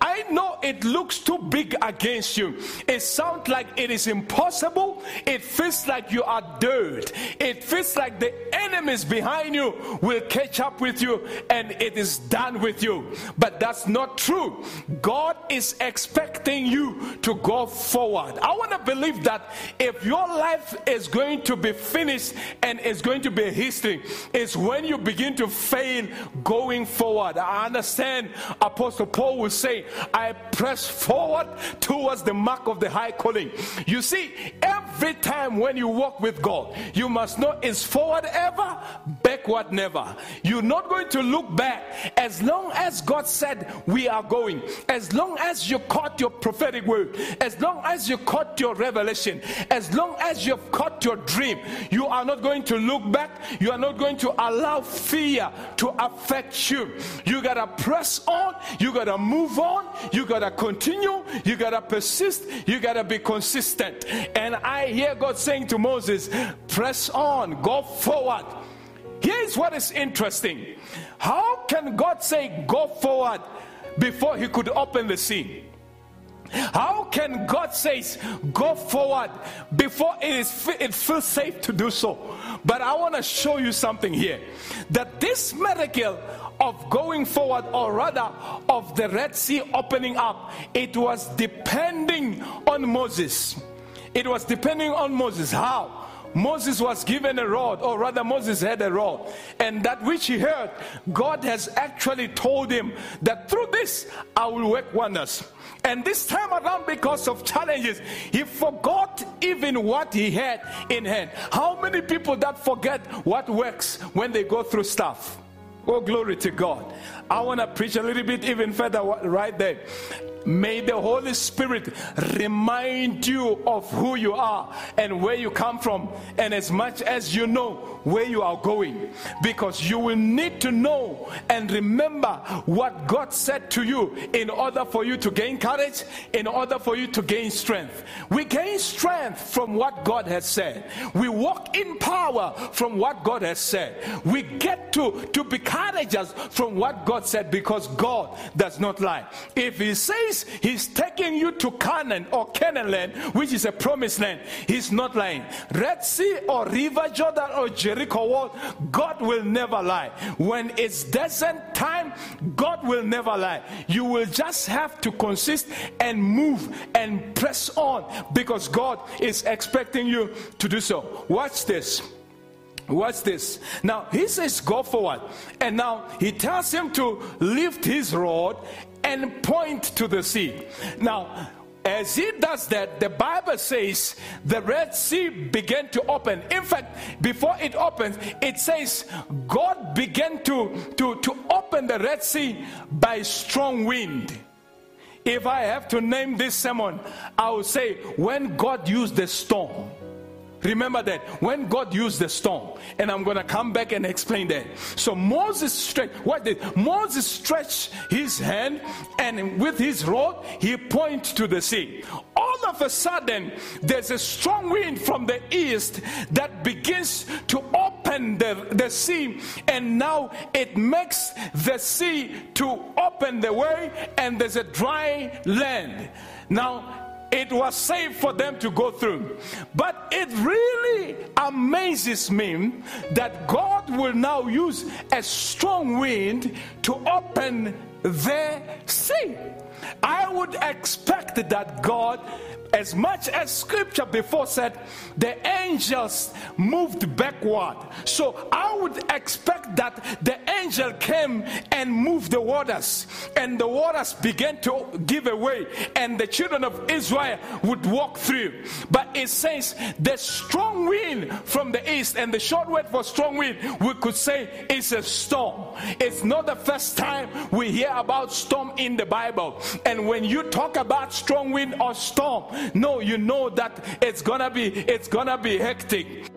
I know it looks too big against you. It sounds like it is impossible. It feels like you are dirt. It feels like the enemies behind you will catch up with you and it is done with you. But that's not true. God is expecting you to go forward. I want to believe that if your life is going to be finished and is going to be a history, is when you begin to fail going forward. I understand Apostle Paul will say, I press forward towards the mark of the high calling. You see, every time when you walk with God, you must know it's forward ever, backward never. You're not going to look back as long as God said we are going, as long as you caught your prophetic word, as long as you caught your revelation, as long as you've caught your dream, you are not going to look back, you are not going to allow fear to affect you. You gotta press on, you gotta move on, you gotta continue, you gotta persist, you gotta be consistent. And I hear God saying to Moses, Press on, go forward. Here's what is interesting. How can God say, Go forward before He could open the sea? How can God say, go forward before it is it feels safe to do so? But I want to show you something here that this miracle of going forward, or rather of the Red Sea opening up, it was depending on Moses. It was depending on Moses. How? Moses was given a rod, or rather, Moses had a rod, and that which he heard, God has actually told him that through this I will work wonders. And this time around, because of challenges, he forgot even what he had in hand. How many people that forget what works when they go through stuff? Oh, glory to God. I want to preach a little bit even further right there. May the Holy Spirit remind you of who you are and where you come from, and as much as you know where you are going, because you will need to know and remember what God said to you in order for you to gain courage, in order for you to gain strength. We gain strength from what God has said, we walk in power from what God has said. We get to, to be courageous from what God said because God does not lie. If He says, he's taking you to Canaan or Canaan land, which is a promised land, he's not lying. Red Sea or River Jordan or Jericho wall, God will never lie. When it's desert time, God will never lie. You will just have to consist and move and press on because God is expecting you to do so. Watch this. Watch this. Now he says, Go forward. And now he tells him to lift his rod and point to the sea. Now, as he does that, the Bible says the Red Sea began to open. In fact, before it opens, it says God began to, to, to open the Red Sea by strong wind. If I have to name this sermon, I would say when God used the storm Remember that when God used the storm, and I'm to come back and explain that. So Moses stretched, what did Moses stretch his hand and with his rod he pointed to the sea. All of a sudden, there's a strong wind from the east that begins to open the, the sea, and now it makes the sea to open the way, and there's a dry land. Now, it was safe for them to go through. But it really amazes me that God will now use a strong wind to open the sea. I would expect that God as much as scripture before said the angels moved backward. So i would expect that the angel came and moved the waters and the waters began to give away and the children of israel would walk through. But it says the strong wind from the east and the short word for strong wind we could say is a storm. It's not the first time we hear about storm in the bible. And when you talk about strong wind or storm no, you know that it's gonna be it's gonna be hectic.